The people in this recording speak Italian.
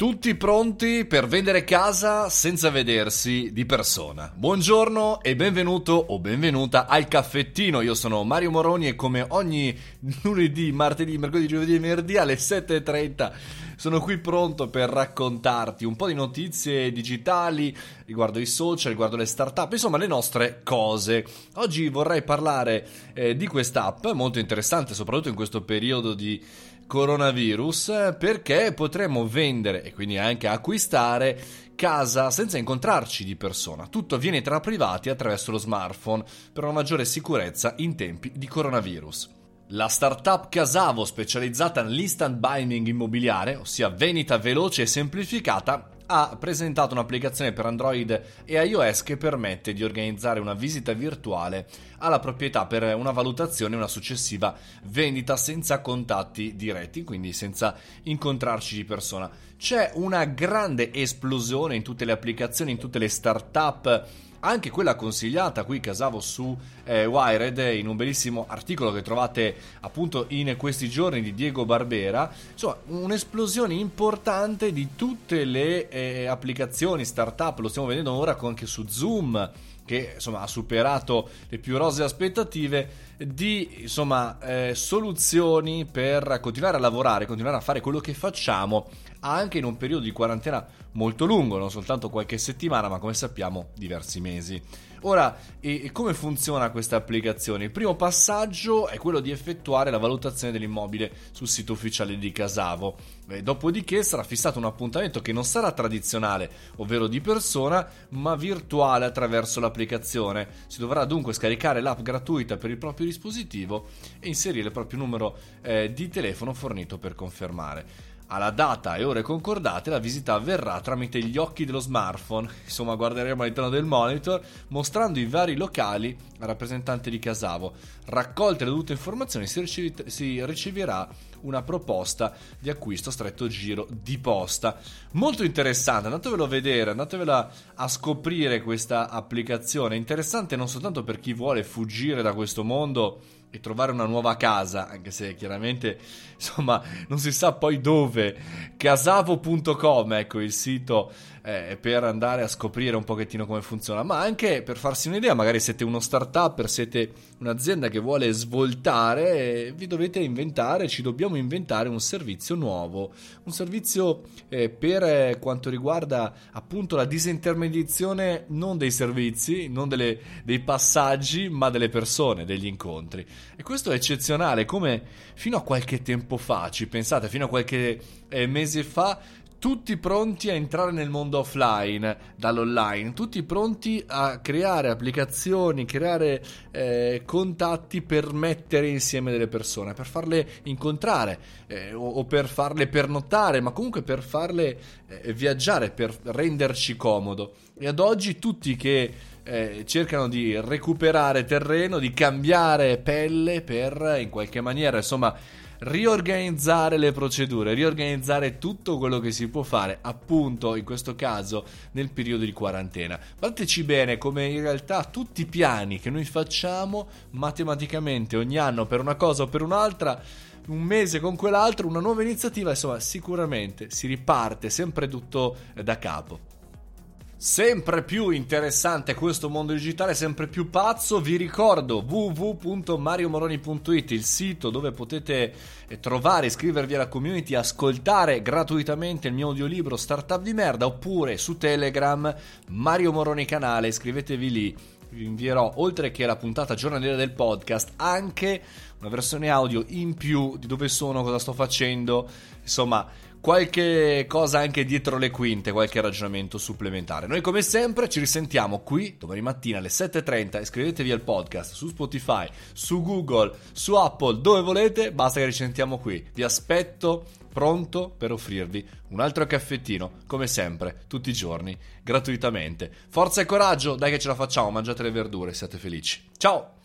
Tutti pronti per vendere casa senza vedersi di persona. Buongiorno e benvenuto o benvenuta al caffettino. Io sono Mario Moroni e come ogni lunedì, martedì, mercoledì, giovedì e venerdì alle 7.30 sono qui pronto per raccontarti un po' di notizie digitali riguardo i social, riguardo le startup, insomma le nostre cose. Oggi vorrei parlare eh, di quest'app molto interessante, soprattutto in questo periodo di coronavirus perché potremmo vendere e quindi anche acquistare casa senza incontrarci di persona. Tutto avviene tra privati attraverso lo smartphone per una maggiore sicurezza in tempi di coronavirus. La startup Casavo, specializzata nell'instant buying immobiliare, ossia vendita veloce e semplificata, ha presentato un'applicazione per Android e iOS che permette di organizzare una visita virtuale alla proprietà per una valutazione e una successiva vendita senza contatti diretti, quindi senza incontrarci di persona. C'è una grande esplosione in tutte le applicazioni, in tutte le startup anche quella consigliata qui casavo su eh, Wired in un bellissimo articolo che trovate appunto in questi giorni di Diego Barbera. Insomma un'esplosione importante di tutte le eh, applicazioni startup. Lo stiamo vedendo ora anche su Zoom che insomma ha superato le più rose aspettative di insomma eh, soluzioni per continuare a lavorare continuare a fare quello che facciamo anche in un periodo di quarantena molto lungo, non soltanto qualche settimana, ma come sappiamo diversi mesi. Ora, e come funziona questa applicazione? Il primo passaggio è quello di effettuare la valutazione dell'immobile sul sito ufficiale di Casavo. E dopodiché sarà fissato un appuntamento che non sarà tradizionale, ovvero di persona, ma virtuale attraverso l'applicazione. Si dovrà dunque scaricare l'app gratuita per il proprio dispositivo e inserire il proprio numero eh, di telefono fornito per confermare alla data e ore concordate la visita avverrà tramite gli occhi dello smartphone, insomma guarderemo all'interno del monitor mostrando i vari locali al rappresentante di Casavo. Raccolte le dovute informazioni si, ricev- si riceverà una proposta di acquisto stretto giro di posta. Molto interessante, andatevelo a vedere, andatevela a scoprire questa applicazione. Interessante non soltanto per chi vuole fuggire da questo mondo e trovare una nuova casa, anche se chiaramente insomma non si sa poi dove. Casavo.com, ecco il sito eh, per andare a scoprire un pochettino come funziona, ma anche per farsi un'idea, magari siete uno startup, siete un'azienda che vuole svoltare, eh, vi dovete inventare, ci dobbiamo inventare un servizio nuovo, un servizio eh, per eh, quanto riguarda appunto la disintermediazione non dei servizi, non delle, dei passaggi, ma delle persone, degli incontri. E questo è eccezionale, come fino a qualche tempo fa, ci pensate, fino a qualche eh, mese fa tutti pronti a entrare nel mondo offline dall'online, tutti pronti a creare applicazioni, creare eh, contatti per mettere insieme delle persone, per farle incontrare eh, o, o, per farle pernottare, ma comunque per farle eh, viaggiare, per renderci comodo. E ad oggi tutti che eh, cercano di recuperare terreno, di cambiare pelle per in qualche maniera, insomma, riorganizzare le procedure, riorganizzare tutto quello che si può fare, appunto in questo caso nel periodo di quarantena. Guardateci bene come in realtà tutti i piani che noi facciamo matematicamente ogni anno per una cosa o per un'altra un mese con quell'altro, una nuova iniziativa, insomma, sicuramente si riparte sempre tutto da capo. Sempre più interessante questo mondo digitale, sempre più pazzo. Vi ricordo www.mariomoroni.it, il sito dove potete eh, trovare, iscrivervi alla community, ascoltare gratuitamente il mio audiolibro Startup di merda, oppure su Telegram Mario Moroni canale, iscrivetevi lì. Vi invierò, oltre che la puntata giornaliera del podcast, anche una versione audio in più di dove sono, cosa sto facendo, insomma qualche cosa anche dietro le quinte, qualche ragionamento supplementare. Noi come sempre ci risentiamo qui domani mattina alle 7.30, iscrivetevi al podcast su Spotify, su Google, su Apple, dove volete, basta che ci sentiamo qui. Vi aspetto pronto per offrirvi un altro caffettino, come sempre, tutti i giorni, gratuitamente. Forza e coraggio, dai che ce la facciamo, mangiate le verdure, siate felici. Ciao!